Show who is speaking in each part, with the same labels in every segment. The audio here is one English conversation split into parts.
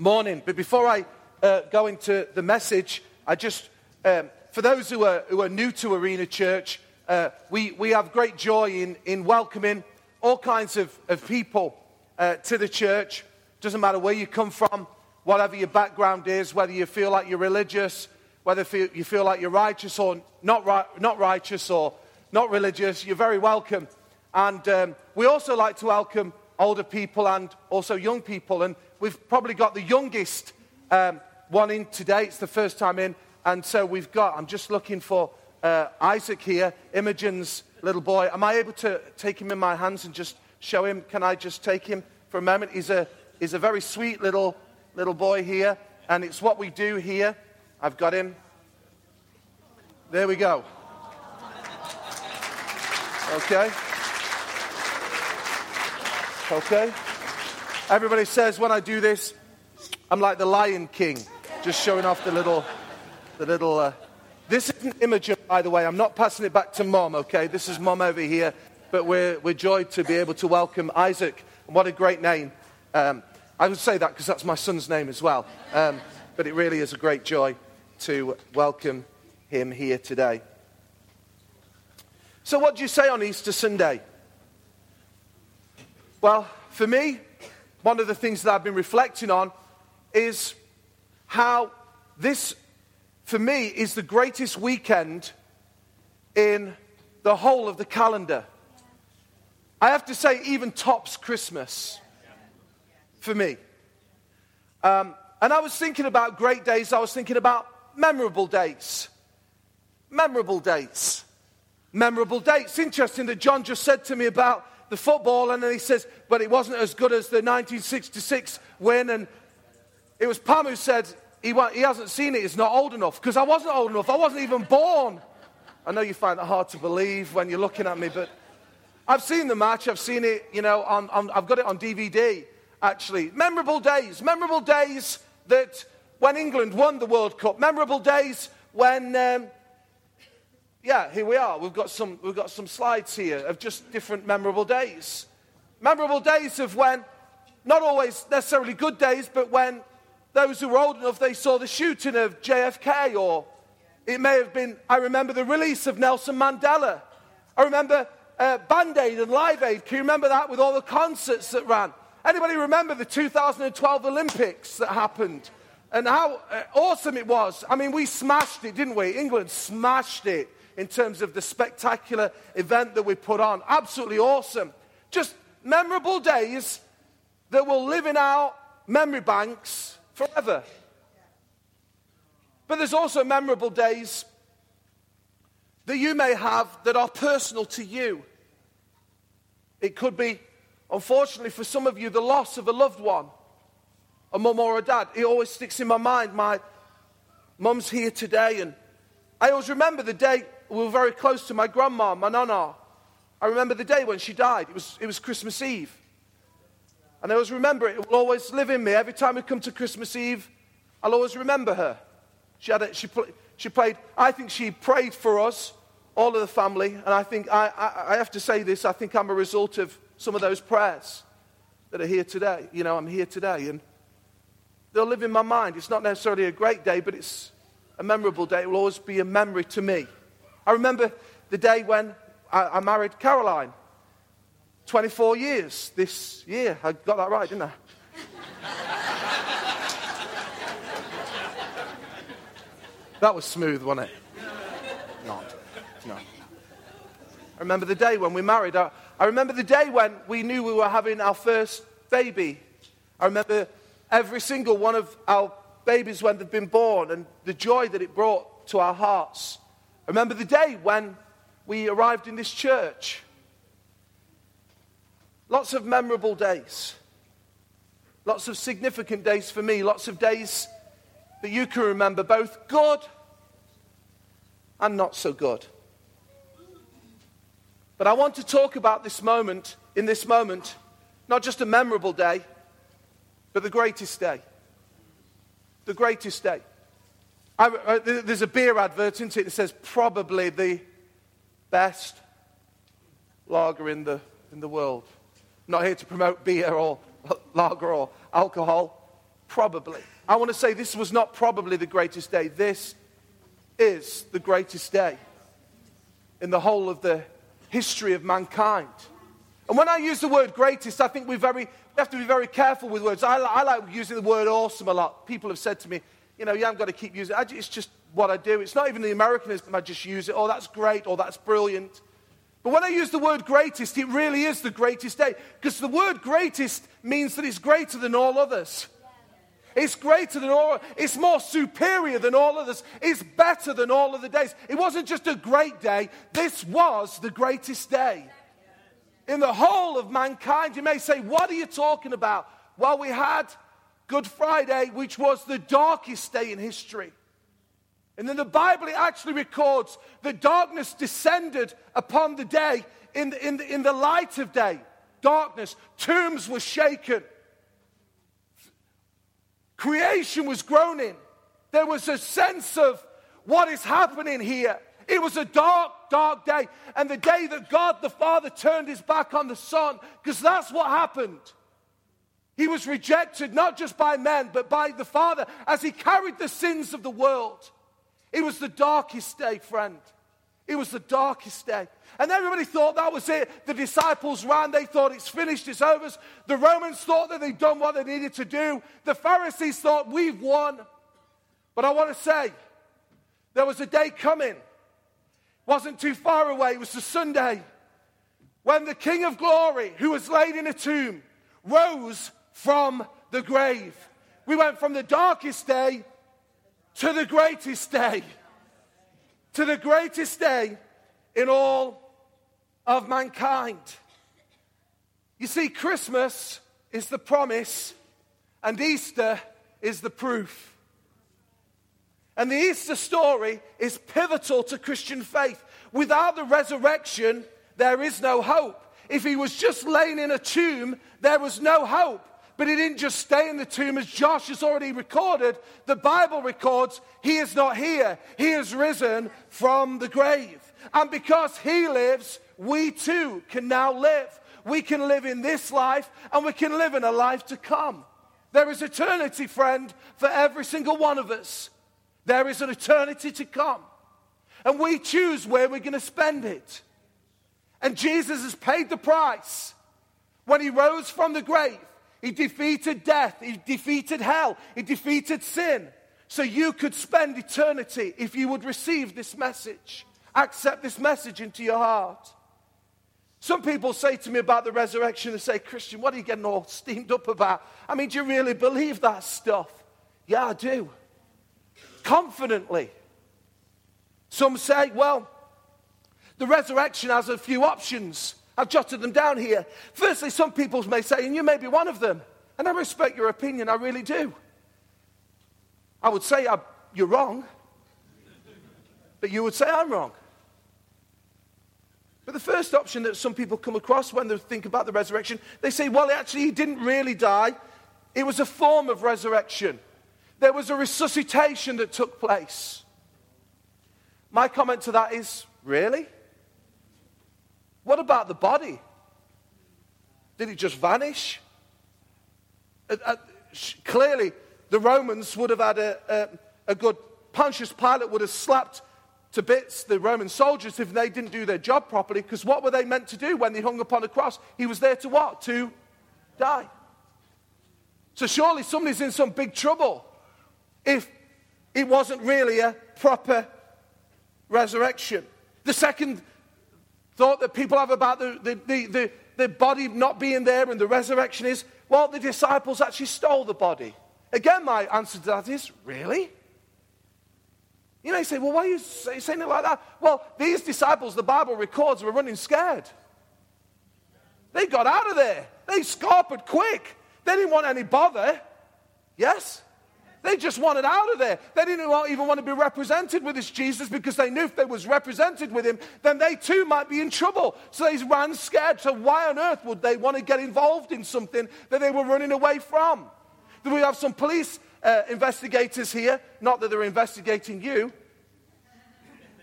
Speaker 1: morning. But before I uh, go into the message, I just, um, for those who are, who are new to Arena Church, uh, we, we have great joy in, in welcoming all kinds of, of people uh, to the church. Doesn't matter where you come from, whatever your background is, whether you feel like you're religious, whether you feel like you're righteous or not, not righteous or not religious, you're very welcome. And um, we also like to welcome older people and also young people. And we've probably got the youngest um, one in today. It's the first time in. And so we've got, I'm just looking for uh, Isaac here, Imogen's little boy. Am I able to take him in my hands and just show him? Can I just take him for a moment? He's a, he's a very sweet little, little boy here. And it's what we do here. I've got him. There we go. Okay. Okay. Everybody says when I do this, I'm like the Lion King, just showing off the little, the little. Uh... This isn't Imogen, by the way. I'm not passing it back to mom. Okay, this is mom over here. But we're we're joyed to be able to welcome Isaac. What a great name. Um, I would say that because that's my son's name as well. Um, but it really is a great joy to welcome him here today. So, what do you say on Easter Sunday? Well, for me, one of the things that I've been reflecting on is how this, for me, is the greatest weekend in the whole of the calendar. I have to say, even tops Christmas for me. Um, and I was thinking about great days, I was thinking about memorable dates. Memorable dates. Memorable dates. Interesting that John just said to me about the football, and then he says, but it wasn't as good as the 1966 win. And it was Pam who said, he, he hasn't seen it, he's not old enough. Because I wasn't old enough, I wasn't even born. I know you find that hard to believe when you're looking at me, but I've seen the match, I've seen it, you know, on, on, I've got it on DVD, actually. Memorable days, memorable days that when England won the World Cup, memorable days when um, yeah, here we are. We've got some, we've got some slides here of just different memorable days. Memorable days of when, not always necessarily good days, but when those who were old enough, they saw the shooting of JFK, or it may have been, I remember the release of Nelson Mandela. I remember uh, Band Aid and Live Aid. Can you remember that with all the concerts that ran? Anybody remember the 2012 Olympics that happened? And how uh, awesome it was. I mean, we smashed it, didn't we? England smashed it in terms of the spectacular event that we put on. Absolutely awesome. Just memorable days that will live in our memory banks forever. But there's also memorable days that you may have that are personal to you. It could be, unfortunately, for some of you, the loss of a loved one, a mum or a dad. It always sticks in my mind. My mum's here today, and I always remember the day we were very close to my grandma, my nana. I remember the day when she died. It was, it was Christmas Eve. And I always remember it. It will always live in me. Every time we come to Christmas Eve, I'll always remember her. She, had a, she, she played, I think she prayed for us, all of the family. And I think, I, I, I have to say this, I think I'm a result of some of those prayers that are here today. You know, I'm here today. And they'll live in my mind. It's not necessarily a great day, but it's a memorable day. It will always be a memory to me. I remember the day when I, I married Caroline. 24 years this year. I got that right, didn't I? that was smooth, wasn't it? Not. No. I remember the day when we married. I, I remember the day when we knew we were having our first baby. I remember every single one of our babies when they've been born and the joy that it brought to our hearts remember the day when we arrived in this church. Lots of memorable days. Lots of significant days for me. Lots of days that you can remember, both good and not so good. But I want to talk about this moment, in this moment, not just a memorable day, but the greatest day. The greatest day. I, uh, there's a beer advert, isn't it? That says probably the best lager in the, in the world. I'm not here to promote beer or lager or alcohol, probably. I want to say this was not probably the greatest day. This is the greatest day in the whole of the history of mankind. And when I use the word greatest, I think we very, we have to be very careful with words. I, I like using the word awesome a lot. People have said to me, you know, I've got to keep using it. It's just what I do. It's not even the Americanism, I just use it. Oh, that's great, or that's brilliant. But when I use the word greatest, it really is the greatest day. Because the word greatest means that it's greater than all others. It's greater than all, it's more superior than all others. It's better than all of the days. It wasn't just a great day, this was the greatest day. In the whole of mankind, you may say, What are you talking about? Well, we had Good Friday, which was the darkest day in history. And then the Bible it actually records that darkness descended upon the day in the, in the, in the light of day. Darkness, tombs were shaken, creation was groaning. There was a sense of what is happening here. It was a dark, dark day. And the day that God the Father turned his back on the Son, because that's what happened. He was rejected not just by men, but by the Father as he carried the sins of the world. It was the darkest day, friend. It was the darkest day. And everybody thought that was it. The disciples ran. They thought it's finished, it's over. The Romans thought that they'd done what they needed to do. The Pharisees thought we've won. But I want to say, there was a day coming. Wasn't too far away. It was the Sunday when the King of Glory, who was laid in a tomb, rose from the grave. We went from the darkest day to the greatest day, to the greatest day in all of mankind. You see, Christmas is the promise, and Easter is the proof. And the Easter story is pivotal to Christian faith. Without the resurrection, there is no hope. If he was just laying in a tomb, there was no hope. But he didn't just stay in the tomb, as Josh has already recorded. The Bible records he is not here, he is risen from the grave. And because he lives, we too can now live. We can live in this life and we can live in a life to come. There is eternity, friend, for every single one of us. There is an eternity to come. And we choose where we're going to spend it. And Jesus has paid the price when he rose from the grave he defeated death. He defeated hell. He defeated sin. So you could spend eternity if you would receive this message, accept this message into your heart. Some people say to me about the resurrection, they say, Kristian, what are you getting all steamed up about? I mean, do you really believe that stuff? Yeah, I do. Confidently. Some say, well, the resurrection has a few options. I've jotted them down here. Firstly, some people may say, and you may be one of them, and I respect your opinion, I really do. I would say I, you're wrong, but you would say I'm wrong. But the first option that some people come across when they think about the resurrection, they say, well, actually, he didn't really die. It was a form of resurrection. There was a resuscitation that took place. My comment to that is, really? What about the body? Did it just vanish? Uh, uh, clearly, the Romans would have had a, a, a good. Pontius Pilate would have slapped to bits the Roman soldiers if they didn't do their job properly, because what were they meant to do when they hung upon a cross? He was there to what? To die. So surely somebody's in some big trouble if it wasn't really a proper resurrection. The second thought that people have about the, the, the, the, the body not being there and the resurrection is, well, the disciples actually stole the body. Again, my answer to that is, really? You may say, well, why are you saying it like that? Well, these disciples, the Bible records, were running scared. They got out of there. They scarpered quick. They didn't want any bother. Yes? They just wanted out of there. They didn't even want to be represented with this Jesus because they knew if they was represented with him, then they too might be in trouble. So they ran scared. So why on earth would they want to get involved in something that they were running away from? Do we have some police uh, investigators here? Not that they're investigating you,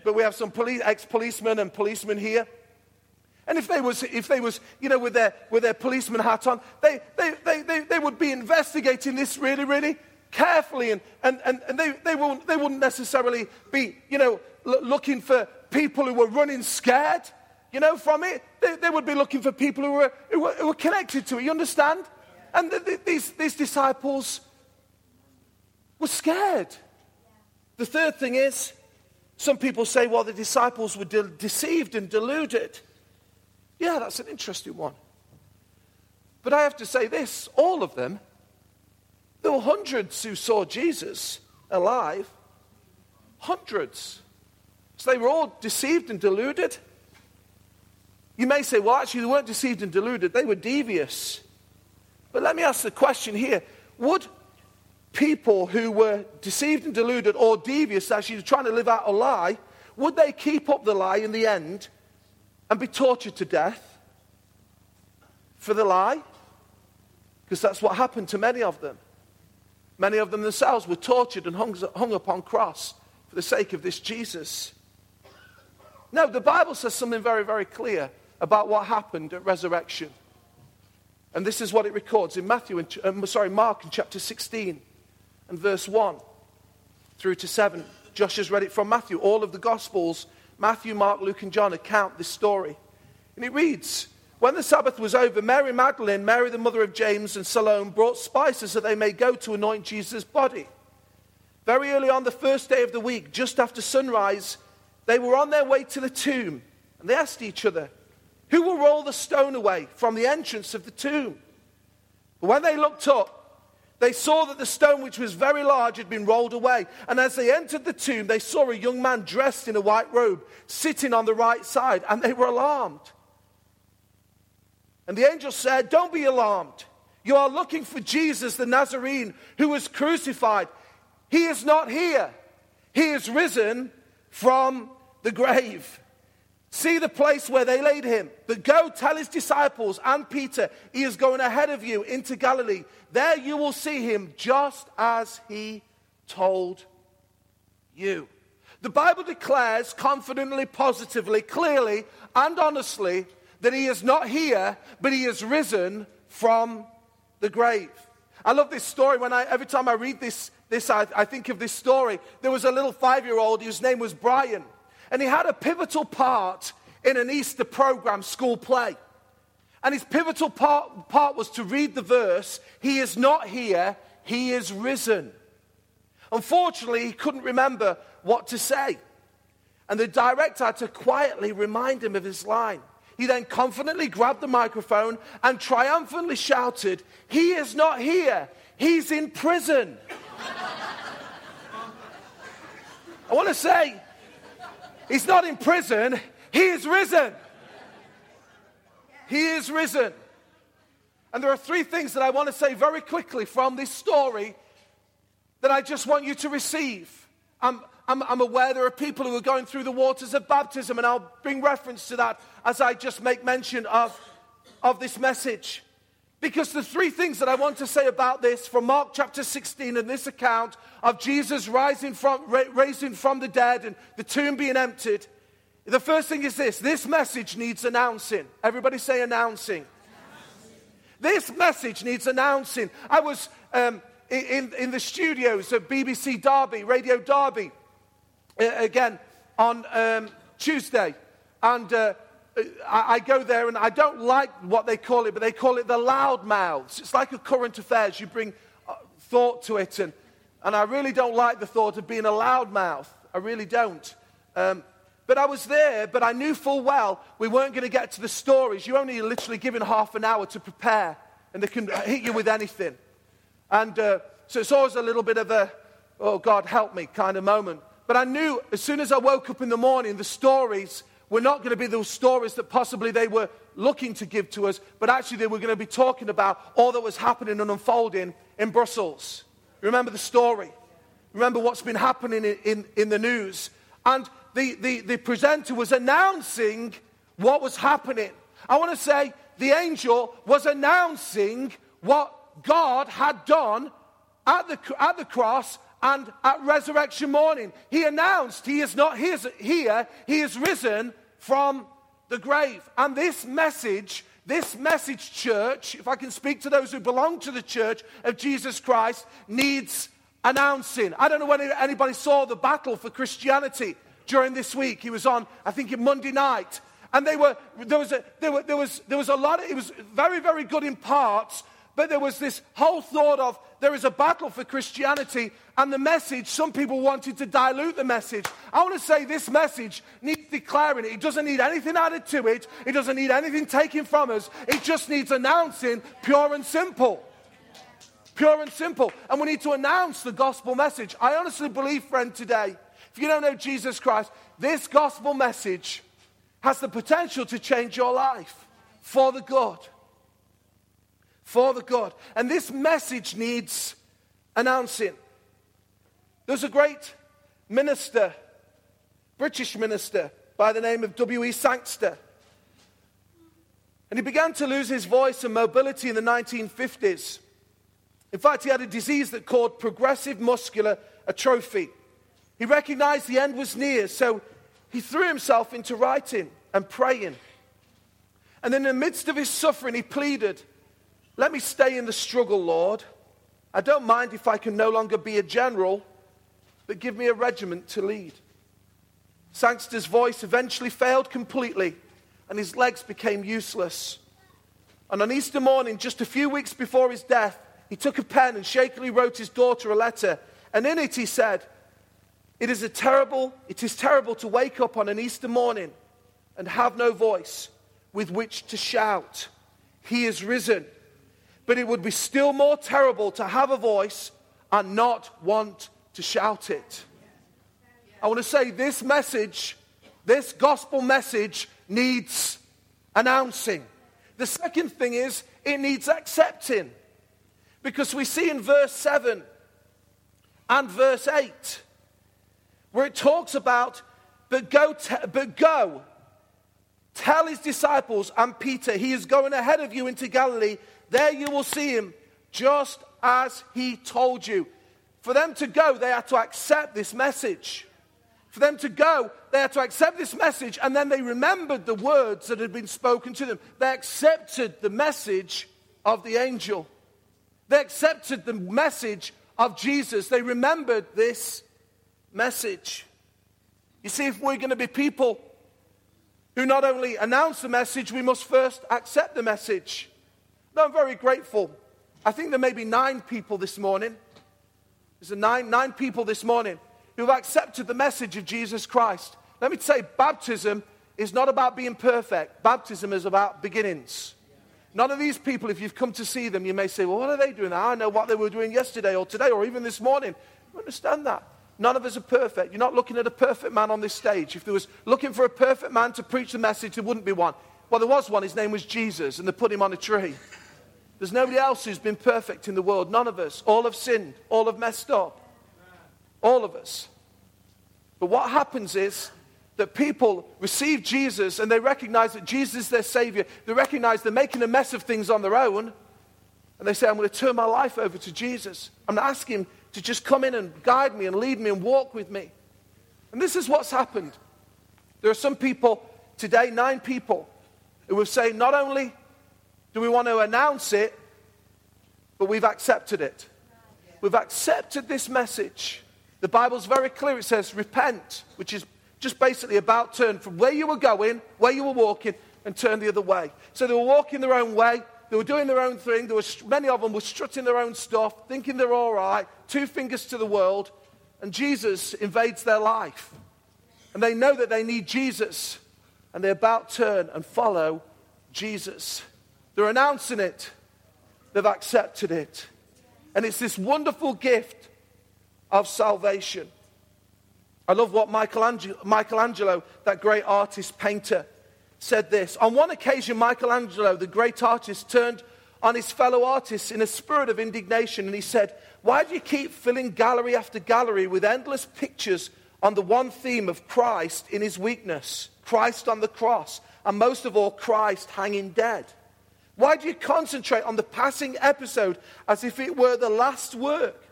Speaker 1: but we have some police, ex-policemen and policemen here. And if they was, if they was you know, with their, with their policeman hat on, they, they, they, they, they would be investigating this really, really carefully. And, and, and, and they, they, won't, they wouldn't necessarily be, you know, l- looking for people who were running scared, you know, from it. They, they would be looking for people who were, who were, who were connected to it. You understand? And the, the, these, these disciples were scared. The third thing is, some people say, well, the disciples were de- deceived and deluded. Yeah, that's an interesting one. But I have to say this all of them, there were hundreds who saw Jesus alive. Hundreds. So they were all deceived and deluded. You may say, well, actually, they weren't deceived and deluded, they were devious. But let me ask the question here Would people who were deceived and deluded or devious, actually trying to live out a lie, would they keep up the lie in the end and be tortured to death for the lie? Because that's what happened to many of them. Many of them themselves were tortured and hung, hung upon cross for the sake of this Jesus. Now, the Bible says something very, very clear about what happened at resurrection. And this is what it records in Matthew, and, um, sorry, Mark in chapter 16 and verse 1 through to 7. Josh has read it from Matthew. All of the Gospels, Matthew, Mark, Luke, and John, account this story. And it reads When the Sabbath was over, Mary Magdalene, Mary the mother of James, and Salome brought spices that they may go to anoint Jesus' body. Very early on the first day of the week, just after sunrise, they were on their way to the tomb. And they asked each other, Who will roll the stone away from the entrance of the tomb? But when they looked up, they saw that the stone, which was very large, had been rolled away. And as they entered the tomb, they saw a young man dressed in a white robe sitting on the right side, and they were alarmed. And the angel said, Don't be alarmed. You are looking for Jesus the Nazarene who was crucified. He is not here, he is risen from the grave. See the place where they laid him. But go tell his disciples and Peter, he is going ahead of you into Galilee. There you will see him just as he told you. The Bible declares confidently, positively, clearly, and honestly that he is not here, but he is risen from the grave. I love this story. When I, every time I read this, this I, I think of this story. There was a little five year old whose name was Brian, and he had a pivotal part in an Easter program school play. And his pivotal part, part was to read the verse, He is not here, He is risen. Unfortunately, he couldn't remember what to say. And the director had to quietly remind him of his line. He then confidently grabbed the microphone and triumphantly shouted, He is not here, He's in prison. I want to say, He's not in prison, He is risen. He is risen. And there are three things that I want to say very quickly from this story that I just want you to receive. I'm, I'm, I'm, aware there are people who are going through the waters of baptism, and I'll bring reference to that as I just make mention of, of this message. Because the three things that I want to say about this from Mark chapter 16 and this account of Jesus rising from, raising from the dead and the tomb being emptied the first thing is this this message needs announcing. Everybody say announcing. This message needs announcing. I was um, in, in the studios of BBC Derby, Radio Derby, uh, again on um, Tuesday. And uh, I, I, go there and I don't like what they call it, but they call it the loud mouths. It's like a current affairs. You bring uh, thought to it. And, and I really don't like the thought of being a loud mouth. I really don't. Um, but I was there, but I knew full well we weren't going to get to the stories. You're only literally given half an hour to prepare, and they can hit you with anything. And uh, so it's always a little bit of a, oh, God, help me kind of moment. But I knew as soon as I woke up in the morning, the stories were not going to be those stories that possibly they were looking to give to us, but actually they were going to be talking about all that was happening and unfolding in Brussels. Remember the story. Remember what's been happening in, in, in the news. And the, the, the presenter was announcing what was happening. I want to say the angel was announcing what God had done at the, at the cross and at resurrection morning. He announced he is not his, here, he is risen from the grave. And this message, this message, church, if I can speak to those who belong to the church of Jesus Christ, needs announcing. I don't know whether anybody saw the battle for Christianity during this week. He was on, I think, Monday night. And they were, there was a, there, were, there, was, there was a lot, of, it was very, very good in parts, but there was this whole thought of there is a battle for Christianity and the message, some people wanted to dilute the message. I want to say this message needs declaring it. It doesn't need anything added to it, it doesn't need anything taken from us. It just needs announcing pure and simple. Pure and simple. And we need to announce the gospel message. I honestly believe, friend, today, if you don't know Jesus Christ, this gospel message has the potential to change your life for the good for the good. And this message needs announcing. There's a great minister, British minister, by the name of W.E. Sangster. And he began to lose his voice and mobility in the 1950s. In fact, he had a disease that called progressive muscular atrophy. He recognized the end was near, so he threw himself into writing and praying. And in the midst of his suffering, he pleaded, let me stay in the struggle, Lord. I don't mind if I can no longer be a general, but give me a regiment to lead. Sangster's voice eventually failed completely, and his legs became useless. And on Easter morning, just a few weeks before his death, he took a pen and shakily wrote his daughter a letter. And in it he said, It is a terrible, it is terrible to wake up on an Easter morning and have no voice with which to shout. He is risen but it would be still more terrible to have a voice and not want to shout it. I want to say this message, this gospel message, needs announcing. The second thing is it needs accepting. Because we see in verse 7 and verse 8 where it talks about, but go, te- but go, tell his disciples and Peter, he is going ahead of you into Galilee. There you will see him just as he told you. For them to go, they had to accept this message. For them to go, they had to accept this message, and then they remembered the words that had been spoken to them. They accepted the message of the angel. They accepted the message of Jesus. They remembered this message. You see, if we're going to be people who not only announce the message, we must first accept the message. No, I'm very grateful. I think there may be nine people this morning. There's a nine, nine people this morning who've accepted the message of Jesus Christ. Let me say, baptism is not about being perfect. Baptism is about beginnings. None of these people, if you've come to see them, you may say, well, what are they doing? I know what they were doing yesterday or today or even this morning. You understand that? None of us are perfect. You're not looking at a perfect man on this stage. If there was looking for a perfect man to preach the message, there wouldn't be one. Well, there was one. His name was Jesus, and they put him on a tree. There's nobody else who's been perfect in the world. None of us. All have sinned. All have messed up. All of us. But what happens is that people receive Jesus and they recognize that Jesus is their Savior. They recognize they're making a mess of things on their own. And they say, I'm going to turn my life over to Jesus. I'm going to ask Him to just come in and guide me and lead me and walk with me. And this is what's happened. There are some people today, nine people, who have said, not only do we want to announce it? But we've accepted it. We've accepted this message. The Bible's very clear. It says, repent, which is just basically about turn from where you were going, where you were walking, and turn the other way. So they were walking their own way. They were doing their own thing. There was, many of them were strutting their own stuff, thinking they're all right, two fingers to the world. And Jesus invades their life. And they know that they need Jesus. And they about turn and follow Jesus. They're announcing it, they've accepted it. And it's this wonderful gift of salvation. I love what Michelangelo, Michelangelo, that great artist painter, said this. On one occasion, Michelangelo, the great artist, turned on his fellow artists in a spirit of indignation and he said, Why do you keep filling gallery after gallery with endless pictures on the one theme of Christ in his weakness, Christ on the cross, and most of all, Christ hanging dead? Why do you concentrate on the passing episode as if it were the last work?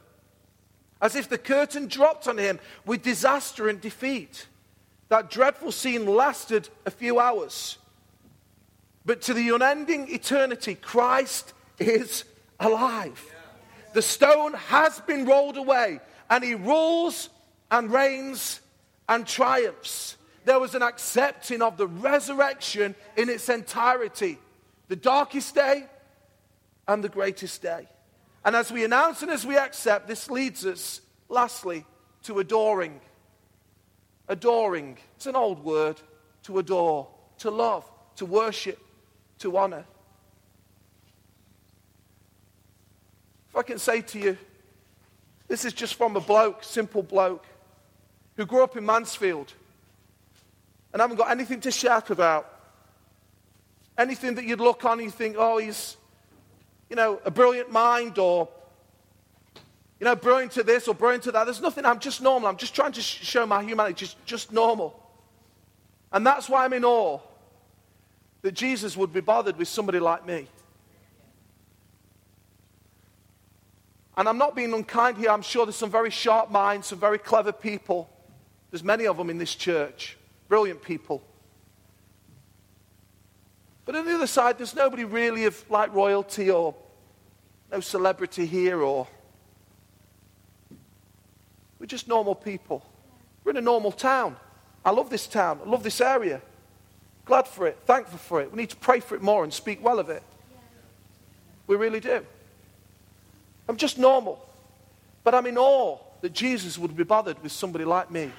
Speaker 1: As if the curtain dropped on him with disaster and defeat. That dreadful scene lasted a few hours. But to the unending eternity, Christ is alive. The stone has been rolled away, and he rules and reigns and triumphs. There was an accepting of the resurrection in its entirety the darkest day and the greatest day. And as we announce and as we accept, this leads us, lastly, to adoring. Adoring. It's an old word. To adore, to love, to worship, to honor. If I can say to you, this is just from a bloke, simple bloke, who grew up in Mansfield and haven't got anything to shout about. Anything that you'd look on and you think, oh, he's, you know, a brilliant mind or, you know, brilliant to this or brilliant to that. There's nothing. I'm just normal. I'm just trying to show my humanity, just, just normal. And that's why I'm in awe that Jesus would be bothered with somebody like me. And I'm not being unkind here. I'm sure there's some very sharp minds, some very clever people. There's many of them in this church, brilliant people. But on the other side, there's nobody really of like royalty or no celebrity here or we're just normal people. We're in a normal town. I love this town. I love this area. Glad for it. Thankful for it. We need to pray for it more and speak well of it. We really do. I'm just normal. But I'm in awe that Jesus would be bothered with somebody like me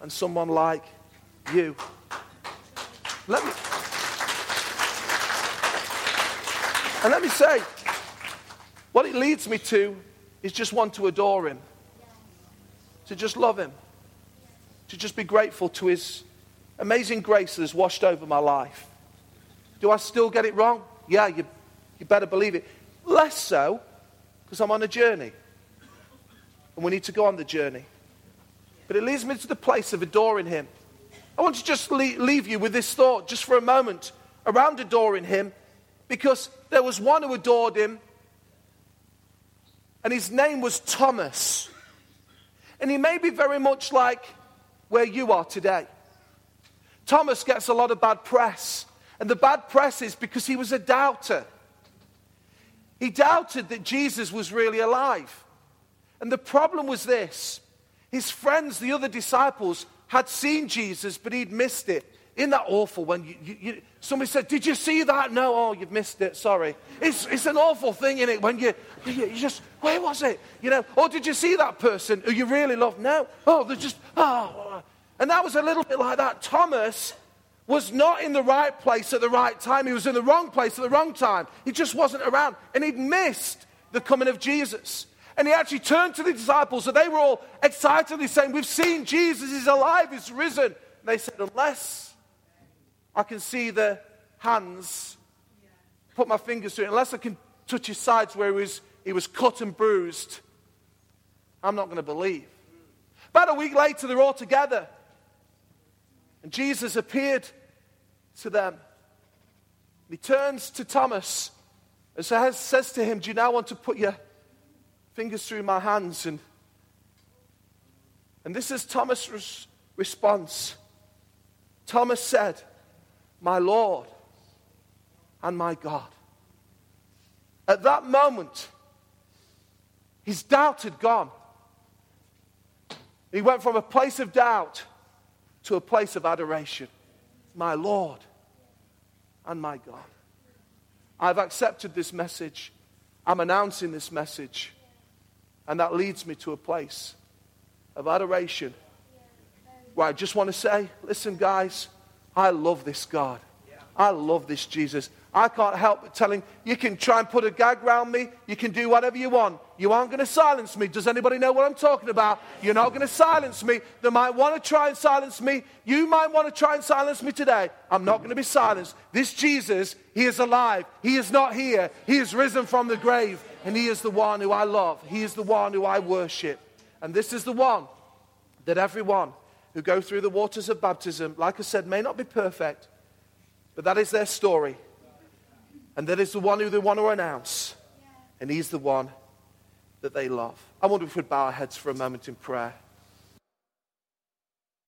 Speaker 1: and someone like you. Let me. And let me say, what it leads me to is just want to adore him, to just love him, to just be grateful to his amazing grace that has washed over my life. Do I still get it wrong? Yeah, you, you better believe it. Less so, because I'm on a journey. And we need to go on the journey. But it leads me to the place of adoring him. I want to just leave you with this thought just for a moment around adoring him because there was one who adored him, and his name was Thomas. And he may be very much like where you are today. Thomas gets a lot of bad press, and the bad press is because he was a doubter. He doubted that Jesus was really alive. And the problem was this his friends, the other disciples, had seen Jesus, but he'd missed it. Isn't that awful when you, you, you, somebody said, Did you see that? No, oh, you've missed it. Sorry. It's, it's an awful thing, isn't it? When you, you, you just, where was it? You know, or did you see that person who you really love? No. Oh, they're just, oh. And that was a little bit like that. Thomas was not in the right place at the right time. He was in the wrong place at the wrong time. He just wasn't around. And he'd missed the coming of Jesus. And he actually turned to the disciples, and they were all excitedly saying, We've seen Jesus, he's alive, he's risen. And they said, Unless I can see the hands, put my fingers through it, unless I can touch his sides where he was, he was cut and bruised, I'm not going to believe. About a week later, they're all together. And Jesus appeared to them. He turns to Thomas and says to him, Do you now want to put your fingers through my hands? And, and this is Thomas' response. Thomas said, my Lord and my God. At that moment, his doubt had gone. He went from a place of doubt to a place of adoration. My Lord and my God. I've accepted this message. I'm announcing this message. And that leads me to a place of adoration where I just want to say, listen, guys, I love this God. I love this Jesus. I can't help but telling you can try and put a gag around me. You can do whatever you want. You aren't going to silence me. Does anybody know what I'm talking about? You're not going to silence me. They might want to try and silence me. You might want to try and silence me today. I'm not going to be silenced. This Jesus, he is alive. He is not here. He is risen from the grave. And he is the one who I love. He is the one who I worship. And this is the one that everyone who go through the waters of baptism, like I said, may not be perfect, but that is their story. And that is the one who they want to announce. And he's the one that they love. I wonder if we'd bow our heads for a moment in prayer.